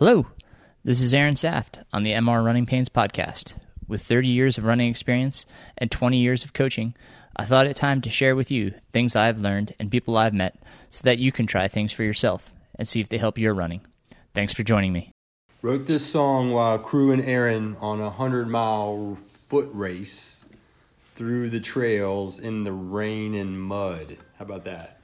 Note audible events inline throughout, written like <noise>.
Hello, this is Aaron Saft on the MR Running Pains podcast. With 30 years of running experience and 20 years of coaching, I thought it time to share with you things I've learned and people I've met so that you can try things for yourself and see if they help your running. Thanks for joining me. Wrote this song while crewing Aaron on a 100 mile foot race through the trails in the rain and mud. How about that?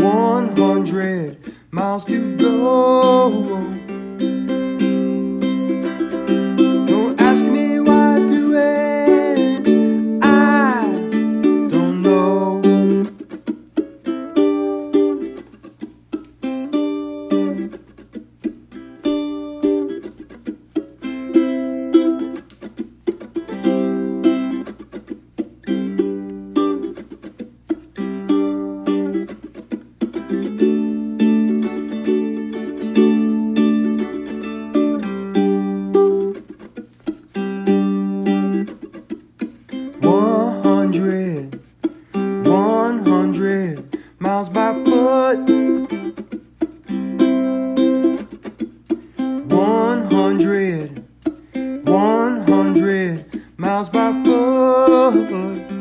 100 miles to go. Foot.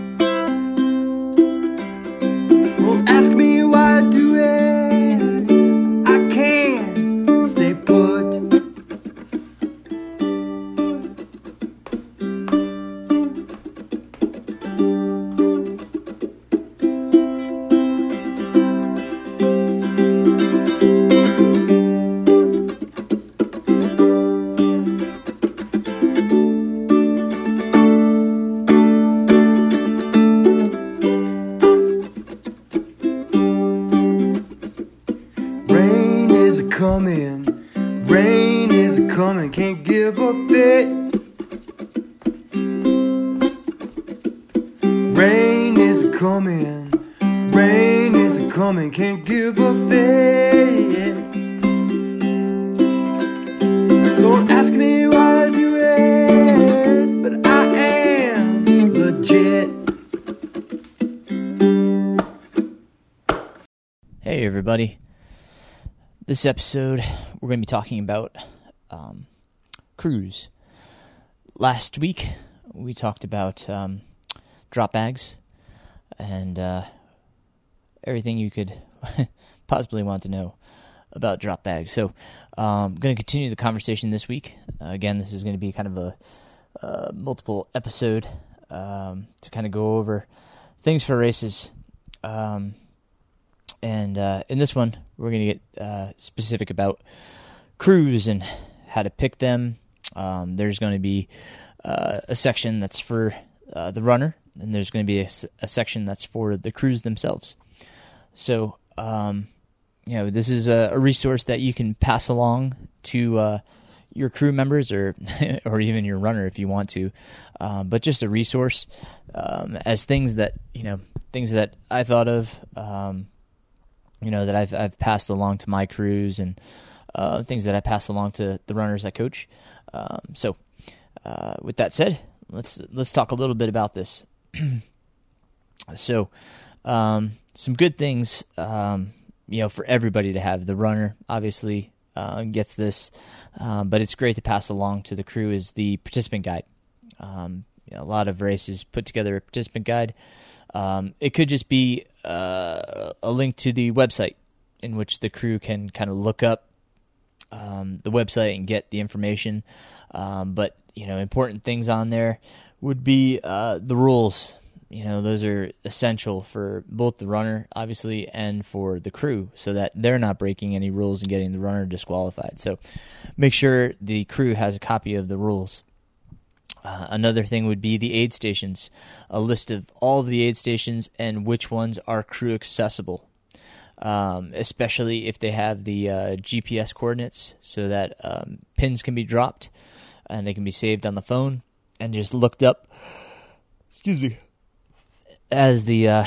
Everybody. This episode, we're going to be talking about um, crews. Last week, we talked about um, drop bags and uh, everything you could <laughs> possibly want to know about drop bags. So, I'm going to continue the conversation this week. Uh, again, this is going to be kind of a uh, multiple episode um, to kind of go over things for races. Um, and uh, in this one, we're going to get uh, specific about crews and how to pick them. Um, there's going to be uh, a section that's for uh, the runner, and there's going to be a section that's for the crews themselves. So, um, you know, this is a, a resource that you can pass along to uh, your crew members or <laughs> or even your runner if you want to, um, but just a resource um, as things that you know things that I thought of. Um, you know that I've I've passed along to my crews and uh, things that I pass along to the runners I coach. Um, so, uh, with that said, let's let's talk a little bit about this. <clears throat> so, um, some good things, um, you know, for everybody to have. The runner obviously uh, gets this, um, but it's great to pass along to the crew. Is the participant guide. Um, you know, a lot of races put together a participant guide. Um, it could just be uh, a link to the website in which the crew can kind of look up um, the website and get the information. Um, but you know, important things on there would be uh, the rules. You know, those are essential for both the runner, obviously, and for the crew, so that they're not breaking any rules and getting the runner disqualified. So, make sure the crew has a copy of the rules. Uh, another thing would be the aid stations, a list of all of the aid stations and which ones are crew accessible. um, especially if they have the uh, GPS coordinates, so that um, pins can be dropped and they can be saved on the phone and just looked up. Excuse me. As the uh,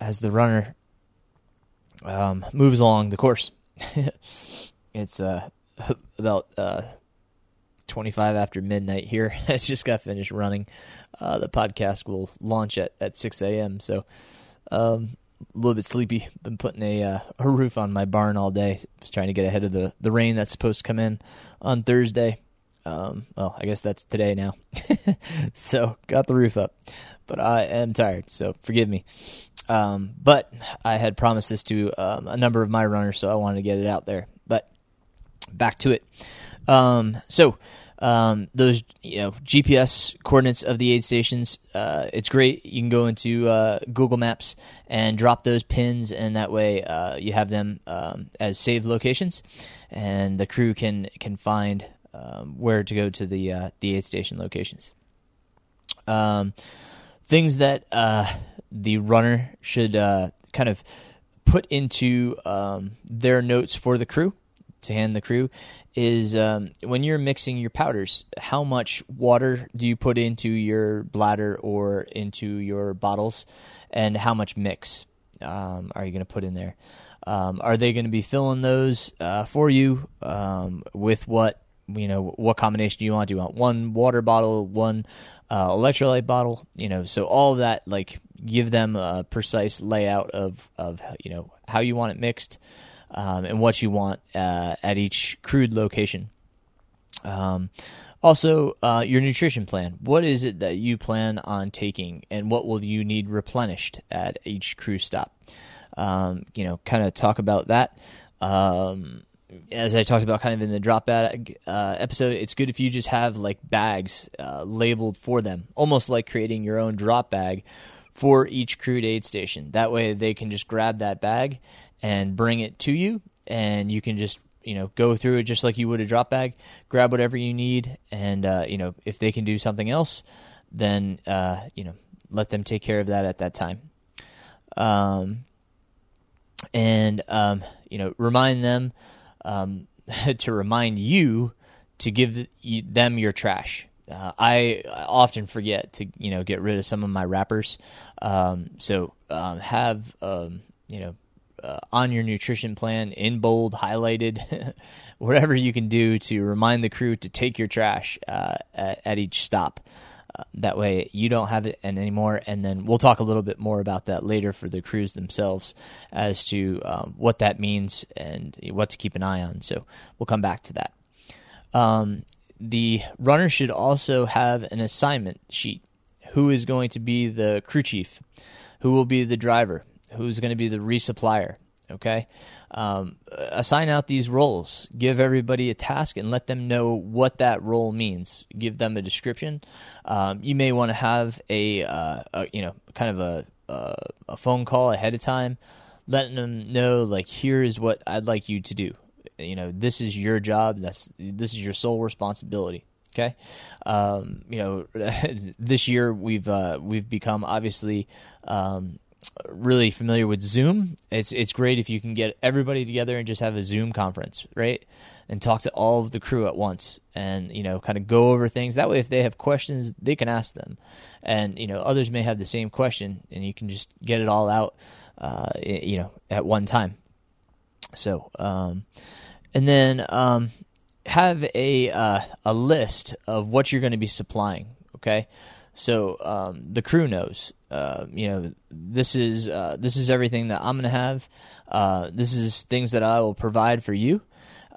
as the runner um, moves along the course, <laughs> it's uh, about uh, 25 after midnight here. <laughs> I just got finished running. Uh, the podcast will launch at, at 6 a.m. So um, a little bit sleepy. Been putting a uh, a roof on my barn all day. Was trying to get ahead of the, the rain that's supposed to come in on Thursday. Um, well, I guess that's today now. <laughs> so got the roof up, but I am tired. So forgive me. Um, but I had promised this to um, a number of my runners, so I wanted to get it out there. But back to it. Um, so um, those you know GPS coordinates of the aid stations, uh, it's great. You can go into uh, Google Maps and drop those pins, and that way uh, you have them um, as saved locations, and the crew can can find um, where to go to the uh, the aid station locations. Um, things that uh, the runner should uh, kind of put into um, their notes for the crew to hand the crew is um, when you're mixing your powders, how much water do you put into your bladder or into your bottles, and how much mix um, are you going to put in there? Um, are they going to be filling those uh, for you um, with what you know? What combination do you want? Do you want one water bottle, one uh, electrolyte bottle? You know, so all that like give them a precise layout of of you know how you want it mixed um, and what you want uh, at each crude location. Um, also, uh, your nutrition plan. What is it that you plan on taking, and what will you need replenished at each crew stop? Um, you know, kind of talk about that. Um, as I talked about kind of in the drop bag uh, episode, it's good if you just have like bags uh, labeled for them, almost like creating your own drop bag for each crude aid station. That way they can just grab that bag and bring it to you, and you can just you know go through it just like you would a drop bag, grab whatever you need, and uh, you know if they can do something else, then uh, you know let them take care of that at that time. Um, and um, you know remind them um, <laughs> to remind you to give them your trash. Uh, I often forget to you know get rid of some of my wrappers, um, so um, have um, you know uh, on your nutrition plan in bold, highlighted, <laughs> whatever you can do to remind the crew to take your trash uh, at, at, each stop. Uh, that way you don't have it anymore. And then we'll talk a little bit more about that later for the crews themselves as to um, what that means and what to keep an eye on. So we'll come back to that. Um, the runner should also have an assignment sheet. Who is going to be the crew chief? Who will be the driver? Who's going to be the resupplier. Okay, um, assign out these roles. Give everybody a task and let them know what that role means. Give them a description. Um, you may want to have a, uh, a, you know kind of a, a a phone call ahead of time, letting them know like here is what I'd like you to do. You know this is your job. That's this is your sole responsibility. Okay, um, you know, <laughs> this year we've uh, we've become obviously um, really familiar with Zoom, it's it's great if you can get everybody together and just have a Zoom conference, right? And talk to all of the crew at once and, you know, kind of go over things. That way if they have questions, they can ask them. And, you know, others may have the same question and you can just get it all out uh, you know, at one time. So, um, and then um, have a uh, a list of what you're going to be supplying, okay? So um, the crew knows uh, you know, this is uh, this is everything that I'm going to have. Uh, this is things that I will provide for you.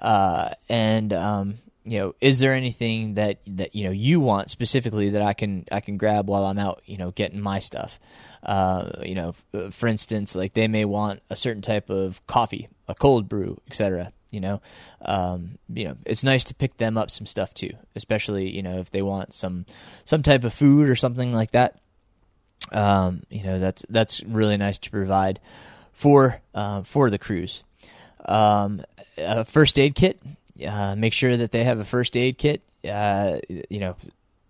Uh, and um, you know, is there anything that that you know you want specifically that I can I can grab while I'm out, you know, getting my stuff? Uh, you know, for instance, like they may want a certain type of coffee, a cold brew, etc you know um, you know it's nice to pick them up some stuff too especially you know if they want some some type of food or something like that um, you know that's that's really nice to provide for uh, for the crews. Um, a first aid kit. Uh, make sure that they have a first aid kit. Uh, you know,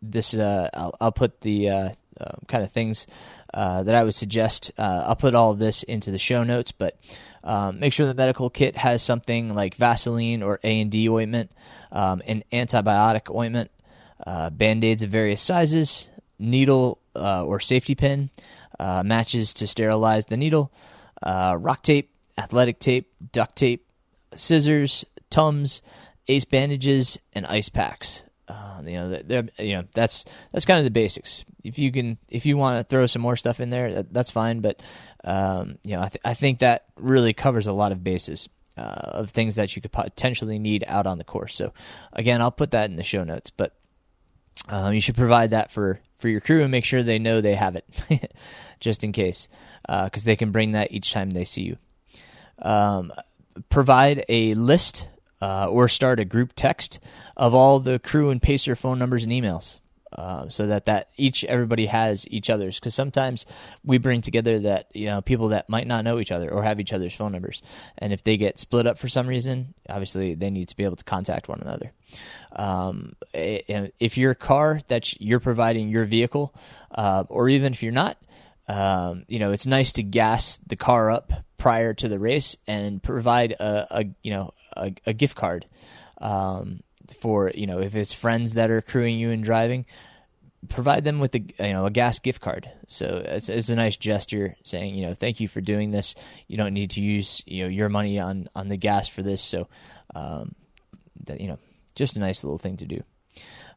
this uh, I'll, I'll, put the uh, kind of things uh, that I would suggest. Uh, I'll put all of this into the show notes, but um, make sure the medical kit has something like Vaseline or A and D ointment, um, an antibiotic ointment, uh, band aids of various sizes, needle uh, or safety pin, uh, matches to sterilize the needle, rock tape, athletic tape, duct tape, scissors, tums, ace bandages, and ice packs. You know, you know that's that's kind of the basics. If you can, if you want to throw some more stuff in there, that, that's fine. But um, you know, I, th- I think that really covers a lot of bases uh, of things that you could potentially need out on the course. So again, I'll put that in the show notes. But um, you should provide that for for your crew and make sure they know they have it, <laughs> just in case, because uh, they can bring that each time they see you. Um, provide a list uh, or start a group text of all the crew and pacer phone numbers and emails. Uh, so that that each everybody has each other's. Because sometimes we bring together that you know people that might not know each other or have each other's phone numbers. And if they get split up for some reason obviously they need to be able to contact one another. Um, if your car that you're providing your vehicle uh, or even if you're not um, you know it's nice to gas the car up prior to the race and provide a, a you know a, a gift card. Um, for you know if it's friends that are crewing you and driving provide them with a you know a gas gift card. So it's, it's a nice gesture saying you know thank you for doing this. You don't need to use you know your money on on the gas for this. So um, that you know just a nice little thing to do.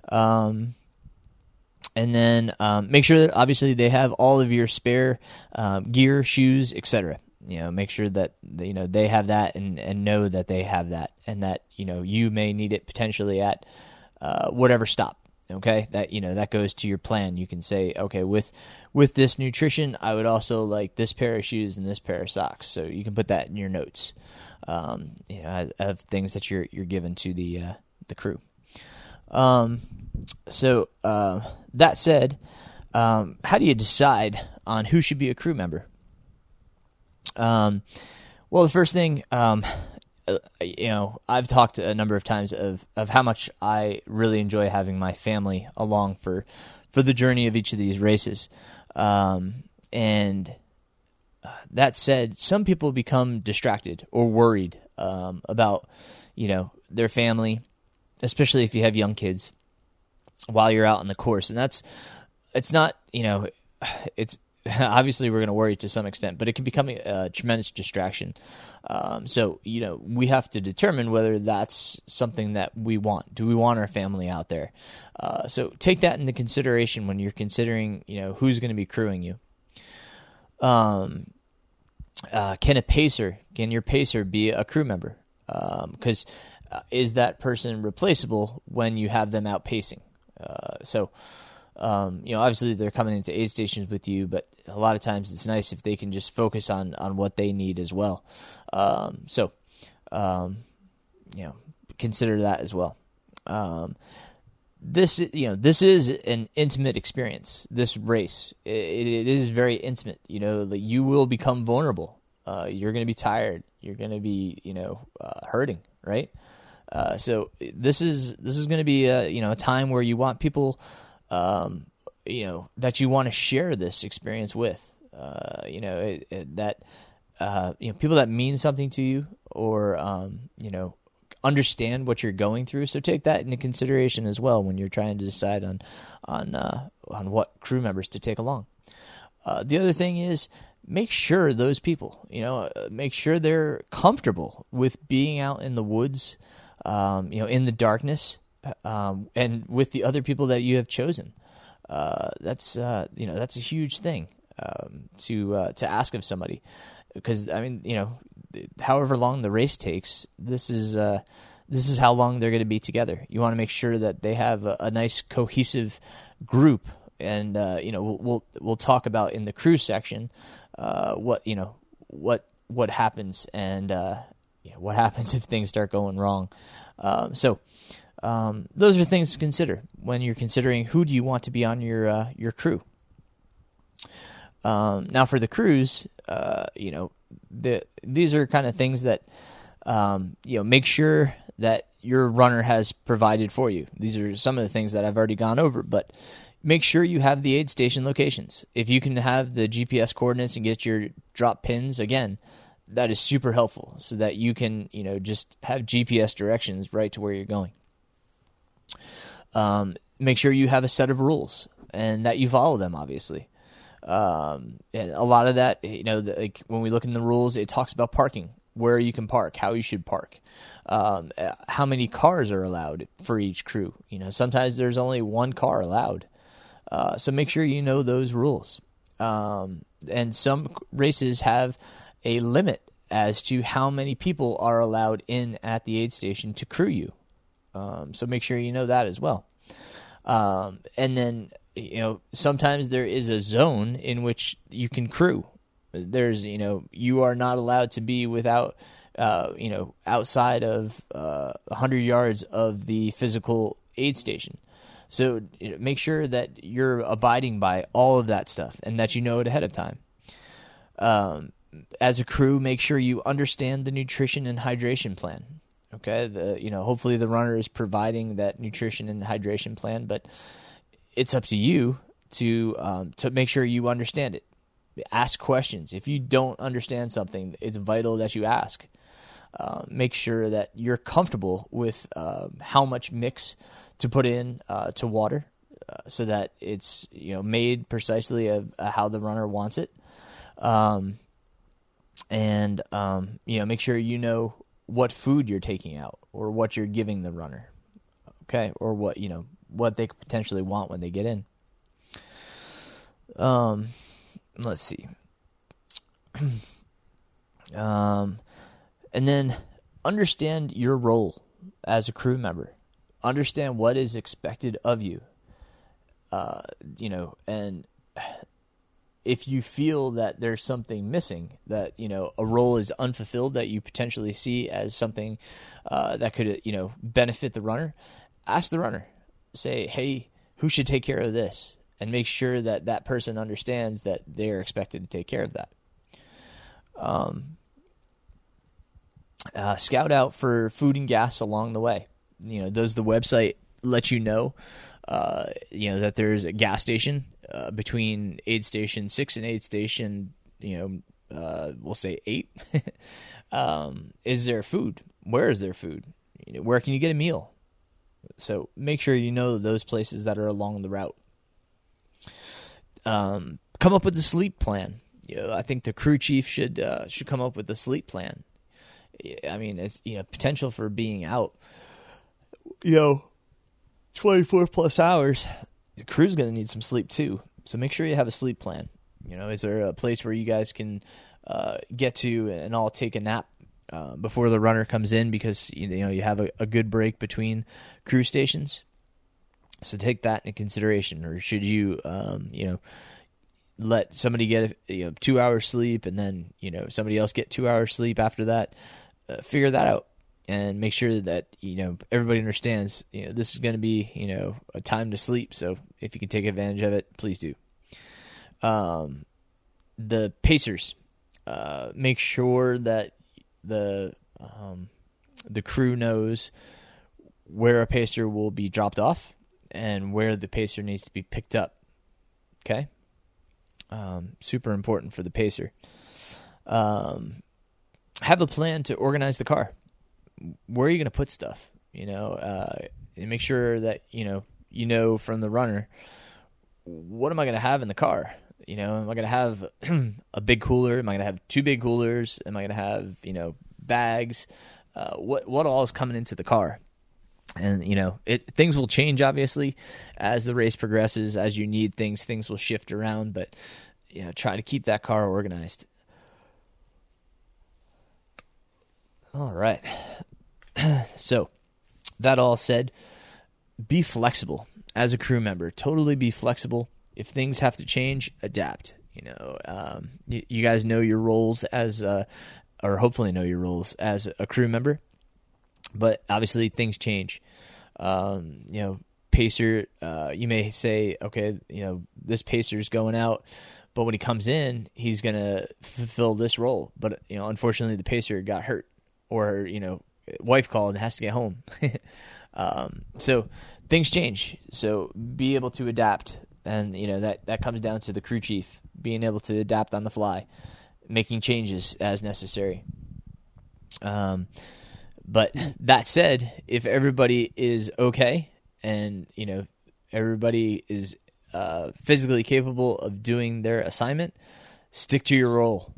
Um, and then um, make sure that obviously they have all of your spare um, gear shoes etc you know make sure that you know they have that and and know that they have that and that you know you may need it potentially at uh, whatever stop okay? That you know that goes to your plan. You can say okay with with this nutrition i would also like this pair of shoes and this pair of socks. So you can put that in your notes um, you know of things that you're you're given to the uh, the crew. Um, so uh, that said um, how do you decide on who should be a crew member um, well, the first thing, um, uh, you know, I've talked a number of times of of how much I really enjoy having my family along for for the journey of each of these races, um, and uh, that said, some people become distracted or worried um, about you know their family, especially if you have young kids while you're out on the course, and that's it's not you know <sighs> it's <laughs> obviously we're going to worry to some extent, but it can become a, tremendous distraction. Um, so you know we have to determine whether that's something that we want. Do we want our family out there? Uh, so take that into consideration when you're considering you know who's going to be crewing you. Um, uh, can a pacer, can your pacer be a crew member? Because um, uh, is that person replaceable when you have them out pacing? Uh, so um, you know, obviously they're coming into aid stations with you, but a lot of times it's nice if they can just focus on on what they need as well. Um, so, um, you know, consider that as well. Um, this you know this is an intimate experience. This race it, it is very intimate. You know, like you will become vulnerable. Uh, you're going to be tired. You're going to be you know uh, hurting, right? Uh, so this is this is going to be a you know a time where you want people um, you know that you want to share this experience with. Uh, you know it, it, that uh, you know people that mean something to you, or um, you know understand what you're going through. So take that into consideration as well when you're trying to decide on on uh, on what crew members to take along. Uh, the other thing is make sure those people, you know, uh, make sure they're comfortable with being out in the woods, um, you know, in the darkness, um, and with the other people that you have chosen. Uh, that's uh, you know that's a huge thing um, to uh, to ask of somebody because I mean you know however long the race takes this is uh, this is how long they're going to be together. You want to make sure that they have a, a nice cohesive group and uh, you know we'll, we'll, we'll talk about in the crew section uh, what you know what what happens and you know, what happens <laughs> if things start going wrong. Um, so um, those are things to consider when you're considering who do you want to be on your uh, your crew. Um, now, for the crews, uh, you know, the, these are kind of things that um, you know make sure that your runner has provided for you. These are some of the things that I've already gone over, but make sure you have the aid station locations. If you can have the GPS coordinates and get your drop pins again, that is super helpful so that you can, you know, just have GPS directions right to where you're going. Um, make sure you have a set of rules and that you follow them, obviously. Um, a lot of that, you know, the, like when we look in the rules, it talks about parking, where you can park, how you should park, um, how many cars are allowed for each crew. You know, sometimes there's only one car allowed. Uh, so make sure you know those rules. Um, and some races have a limit as to how many people are allowed in at the aid station to crew you. Um, so make sure you know that as well. Um, and then you know sometimes there is a zone in which you can crew. There's you know you are not allowed to be without uh, you know outside of uh, 100 yards of the physical aid station. So you know, make sure that you're abiding by all of that stuff and that you know it ahead of time. Um, as a crew, make sure you understand the nutrition and hydration plan. Okay, the you know hopefully the runner is providing that nutrition and hydration plan, but it's up to you to um, to make sure you understand it. Ask questions. If you don't understand something, it's vital that you ask. Uh, make sure that you're comfortable with uh, how much mix to put in uh, to water, uh, so that it's you know made precisely of uh, how the runner wants it. Um, and um, you know make sure you know what food you're taking out or what you're giving the runner okay? Or what you know what they could potentially want when they get in. Um let's see. <clears throat> Um and then understand your role as a crew member. Understand what is expected of you. Uh you know and if you feel that there's something missing, that you know a role is unfulfilled that you potentially see as something uh, that could you know benefit the runner, ask the runner. Say, hey, who should take care of this, and make sure that that person understands that they're expected to take care of that. Um, uh, scout out for food and gas along the way. You know, does the website let you know? Uh, you know that there's a gas station uh, between aid station six and aid station, you know, uh, we'll say eight. <laughs> um, is there food? Where is there food? You know, where can you get a meal? So make sure you know those places that are along the route. Um, come up with a sleep plan. You know, I think the crew chief should uh, should come up with a sleep plan. I mean, it's you know potential for being out. You know, twenty four plus hours the crew's going to need some sleep too. So make sure you have a sleep plan. You know, is there a place where you guys can uh, get to and all take a nap uh, before the runner comes in because you know you have a, a, good break between crew stations? So take that into consideration, or should you, um, you know, let somebody get you know two hours sleep and then you know somebody else get two hours sleep after that? Uh, figure that out and make sure that you know everybody understands you know this is going to be you know a time to sleep. So if you can take advantage of it please do. Um, the pacers uh, make sure that the um, the crew knows where a pacer will be dropped off and where the pacer needs to be picked up. Okay? Um, super important for the pacer. Um, have a plan to organize the car where are you going to put stuff? You know, uh, and make sure that you know you know from the runner what am I going to have in the car? You know, am I going to have <clears throat> a big cooler? Am I going to have two big coolers? Am I going to have you know bags? Uh, what what all is coming into the car? And you know, it things will change obviously as the race progresses. As you need things, things will shift around. But you know, try to keep that car organized. All right. <clears throat> so, that all said, be flexible as a crew member. Totally be flexible. If things have to change, adapt. You know, um, you, you, guys know your roles as, uh, or hopefully know your roles as a crew member. But obviously, things change. Um, you know, pacer. Uh, you may say, okay, you know, this pacer's going out, but when he comes in, he's gonna fulfill this role. But you know, unfortunately, the pacer got hurt, or you know, wife called and has to get home. <laughs> um, so things change. So be able to adapt and you know that that comes down to the crew chief being able to adapt on the fly, making changes as necessary. Um, but that said, if everybody is okay and you know everybody is uh, physically capable of doing their assignment, stick to your role.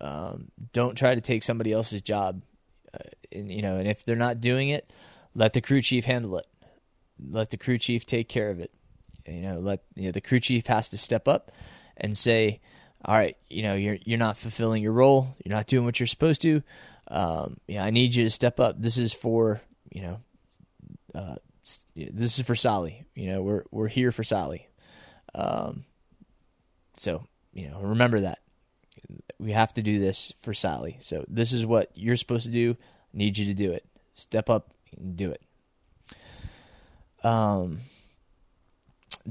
Um, don't try to take somebody else's job. And, you know, and if they're not doing it, let the crew chief handle it. Let the crew chief take care of it. You know, let you know the crew chief has to step up and say, "All right, you know, you're you're not fulfilling your role. You're not doing what you're supposed to. Um, yeah, I need you to step up. This is for you know, uh, this is for Sally. You know, we're we're here for Sally. Um, so you know, remember that we have to do this for Sally. So this is what you're supposed to do. Need you to do it. Step up and do it. Um,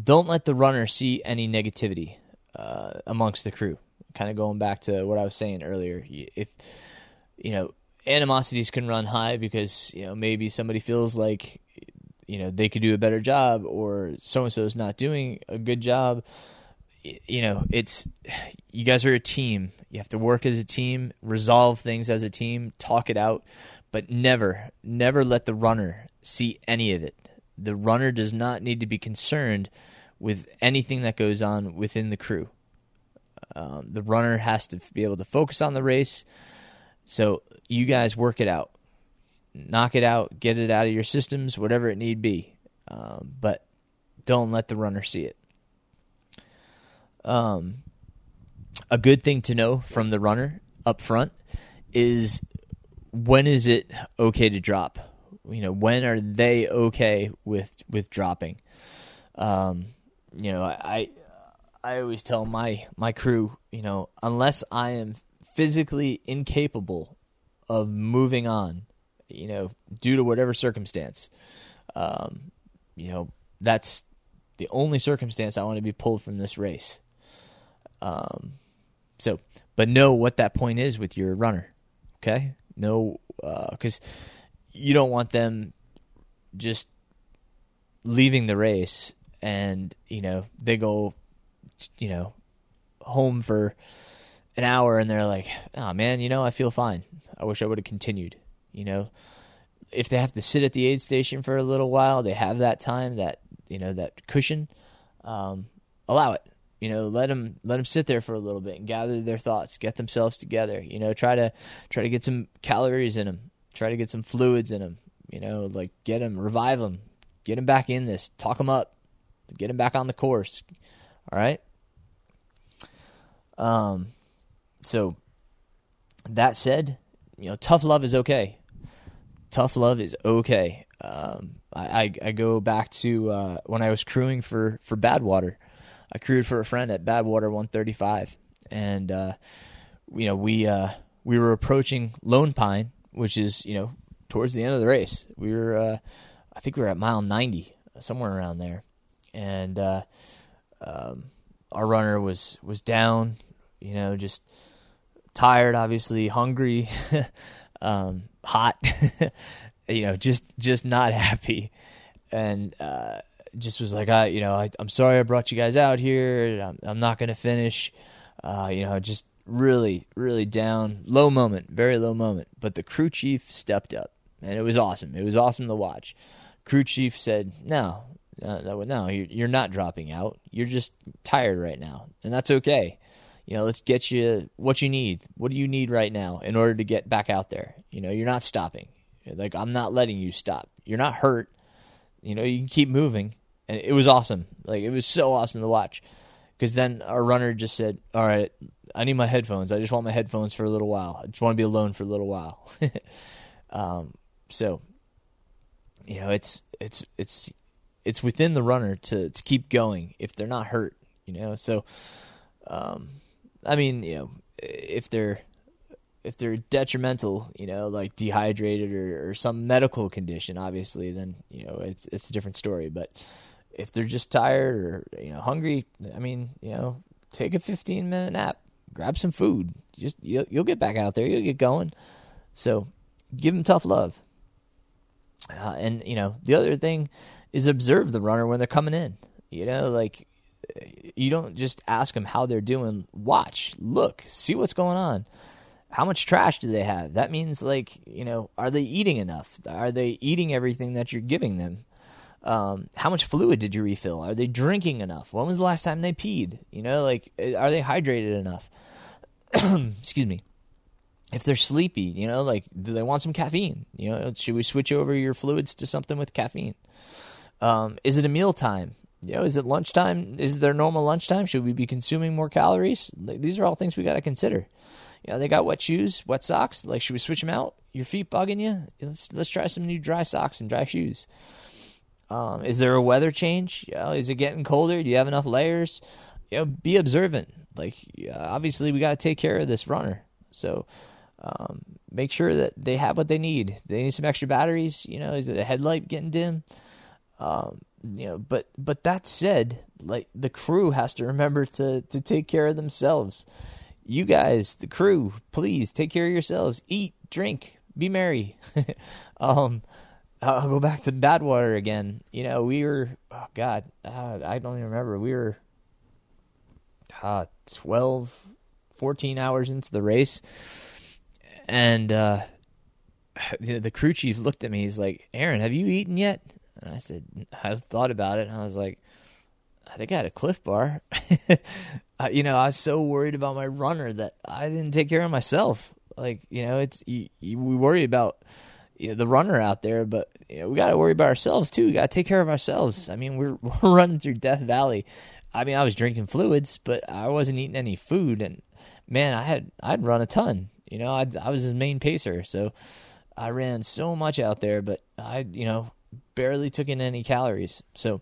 don't let the runner see any negativity uh, amongst the crew. Kind of going back to what I was saying earlier. If you know animosities can run high because you know maybe somebody feels like you know they could do a better job or so and so is not doing a good job you know it's you guys are a team you have to work as a team resolve things as a team talk it out but never never let the runner see any of it the runner does not need to be concerned with anything that goes on within the crew um, the runner has to be able to focus on the race so you guys work it out knock it out, get it out of your systems, whatever it need be. Um, but don't let the runner see it. Um, a good thing to know from the runner up front is when is it okay to drop? You know, when are they okay with with dropping? Um, you know, I I always tell my my crew, you know, unless I am physically incapable of moving on you know, due to whatever circumstance. Um, you know, that's the only circumstance I want to be pulled from this race. Um, so, but know what that point is with your runner. Okay, know because uh, you don't want them just leaving the race and you know they go, you know, home for an hour and they're like, oh man, you know, I feel fine. I wish I would have continued. You know, if they have to sit at the aid station for a little while, they have that time, that you know, that cushion. Um, allow it. You know, let them let them sit there for a little bit and gather their thoughts, get themselves together. You know, try to try to get some calories in them, try to get some fluids in them. You know, like get them, revive them, get them back in this, talk them up, get them back on the course. All right. Um, so that said, you know, tough love is okay tough love is okay. Um, I, I, go back to uh, when I was crewing for for Badwater. I crewed for a friend at Badwater 135, and uh, you know we uh, we were approaching Lone Pine, which is you know towards the end of the race. We were uh, I think we were at mile 90, somewhere around there, and uh, um, our runner was was down, you know, just tired, obviously hungry. <laughs> um, hot, <laughs> you know, just just not happy, and uh, just was like, I, you know, I, am sorry I brought you guys out here. I'm, I'm not gonna finish. Uh, you know, just really, really down, low moment, very low moment. But the crew chief stepped up, and it was awesome. It was awesome to watch. Crew chief said, "No, no, no, you're not dropping out. You're just tired right now, and that's okay you know, let's get you what you need. What do you need right now in order to get back out there? You know, you're not stopping. Like I'm not letting you stop. You're not hurt. You know, you can keep moving. And it was awesome. Like it was so awesome to watch. Because then our runner just said, "All right, I need my headphones. I just want my headphones for a little while. I just want to be alone for a little while." <laughs> um, so, you know, it's it's it's it's within the runner to to keep going if they're not hurt. You know, so um, I mean, you know, if they're if they're detrimental, you know, like dehydrated or, or some medical condition, obviously, then you know it's it's a different story. But if they're just tired or you know hungry, I mean, you know, take a fifteen minute nap, grab some food. Just you'll, you'll get back out there, you'll get going. So give them tough love. Uh, and you know, the other thing is observe the runner when they're coming in. You know, like You don't just ask them how they're doing. Watch, look, see what's going on. How much trash do they have? That means like you know, are they eating enough? Are they eating everything that you're giving them? Um, how much fluid did you refill? Are they drinking enough? When was the last time they peed? You know, like are they hydrated enough? <clears throat> Excuse me if they're sleepy, you know, like do they want some caffeine? You know, should we switch over your fluids to something with caffeine? Um, is it a meal time? You know, is it lunchtime? Is it their normal lunchtime? Should we be consuming more calories? These are all things we got to consider. You know, they got wet shoes, wet socks. Like, should we switch them out? Your feet bugging you? Let's let's try some new dry socks and dry shoes. Um, is there a weather change? You know, is it getting colder? Do you have enough layers? You know, be observant. Like, obviously, we got to take care of this runner. So, um, make sure that they have what they need. They need some extra batteries. You know, is the headlight getting dim? Um, you know, but but that said, like the crew has to remember to to take care of themselves. You guys, the crew, please take care of yourselves. Eat, drink, be merry. <laughs> um, I'll go back to Badwater again. You know, we were oh god, uh, I don't even remember. We were uh 12 14 hours into the race and uh, <sighs> the crew chief looked at me. He's like, "Aaron, have you eaten yet?" And I said, "I've thought about it." And I was like, "I think I had a Clif Bar." <laughs> you know, I was so worried about my runner that I didn't take care of myself. Like, you know, it's you, you, we worry about you know, the runner out there, but you know, we got to worry about ourselves too. We got to take care of ourselves. I mean, we're <laughs> we're running through Death Valley. I mean, I was drinking fluids, but I wasn't eating any food, and man, I had I'd run a ton. You know, I, I was his main pacer, so I ran so much out there, but I, you know, barely took in any calories. So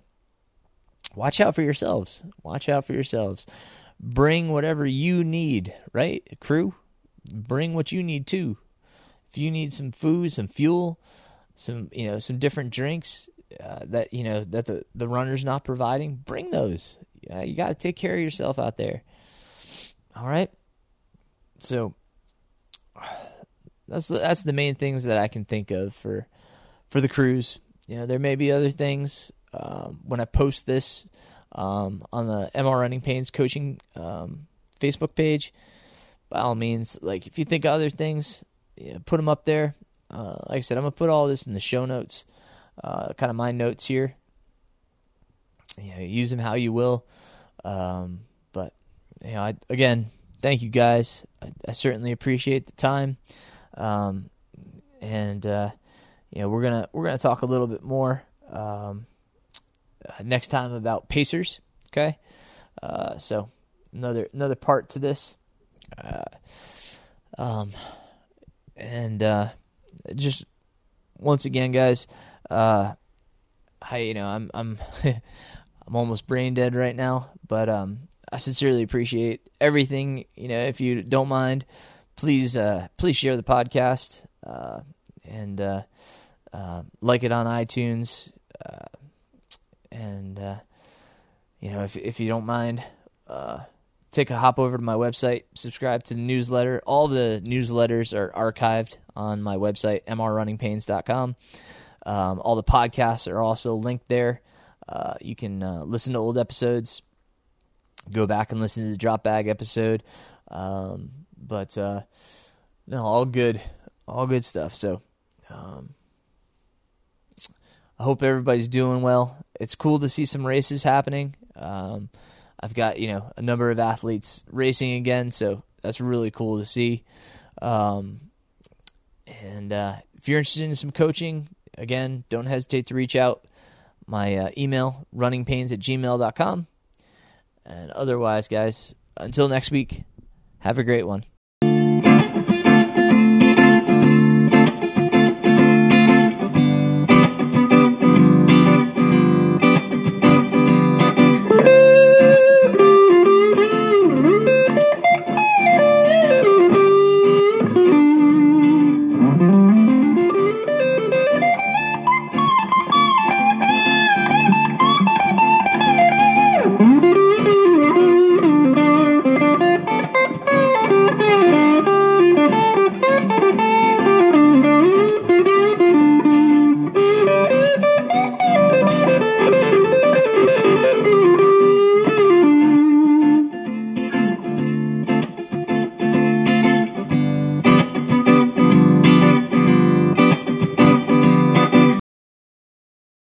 watch out for yourselves. Watch out for yourselves. Bring whatever you need, right? Crew, bring what you need too. If you need some food, some fuel, some, you know, some different drinks uh, that, you know, that the, the runner's not providing, bring those. Uh, you got to take care of yourself out there. All right? So <sighs> that's that's the main things that I can think of for for the crews. You know, there may be other things um, when I post this um, on the MR Running Pains coaching um, Facebook page. By all means, like if you think of other things, know, put them up there. Uh, like I said, I'm gonna put all this in the show notes, uh, kind of my notes here. You know, use them how you will. Um, but you know, I, again, thank you guys. I, I certainly appreciate the time. Um, and uh, you know we're gonna we're gonna talk a little bit more um, uh, next time about Pacers. Okay, uh, so another another part to this. Uh, um, and uh, just once again, guys, uh, I you know I'm I'm <laughs> I'm almost brain dead right now, but um, I sincerely appreciate everything. You know, if you don't mind, please uh, please share the podcast uh, and uh, uh like it on iTunes. Uh, and uh, you know, if if you don't mind, take a hop over to my website, subscribe to the newsletter. All the newsletters are archived on my website, mrrunningpains.com. Um, all the podcasts are also linked there. you can listen to old episodes, go back and listen to the drop bag episode. Um, but uh, no, all good, all good stuff. So, um, I hope everybody's doing well. It's cool to see some races happening. I've got you know a number of athletes racing again, so that's really cool to see. Um, and uh, if you're interested in some coaching, again, don't hesitate to reach out. My uh, email, runningpains at gmail.com. And otherwise, guys, until next week, have a great one.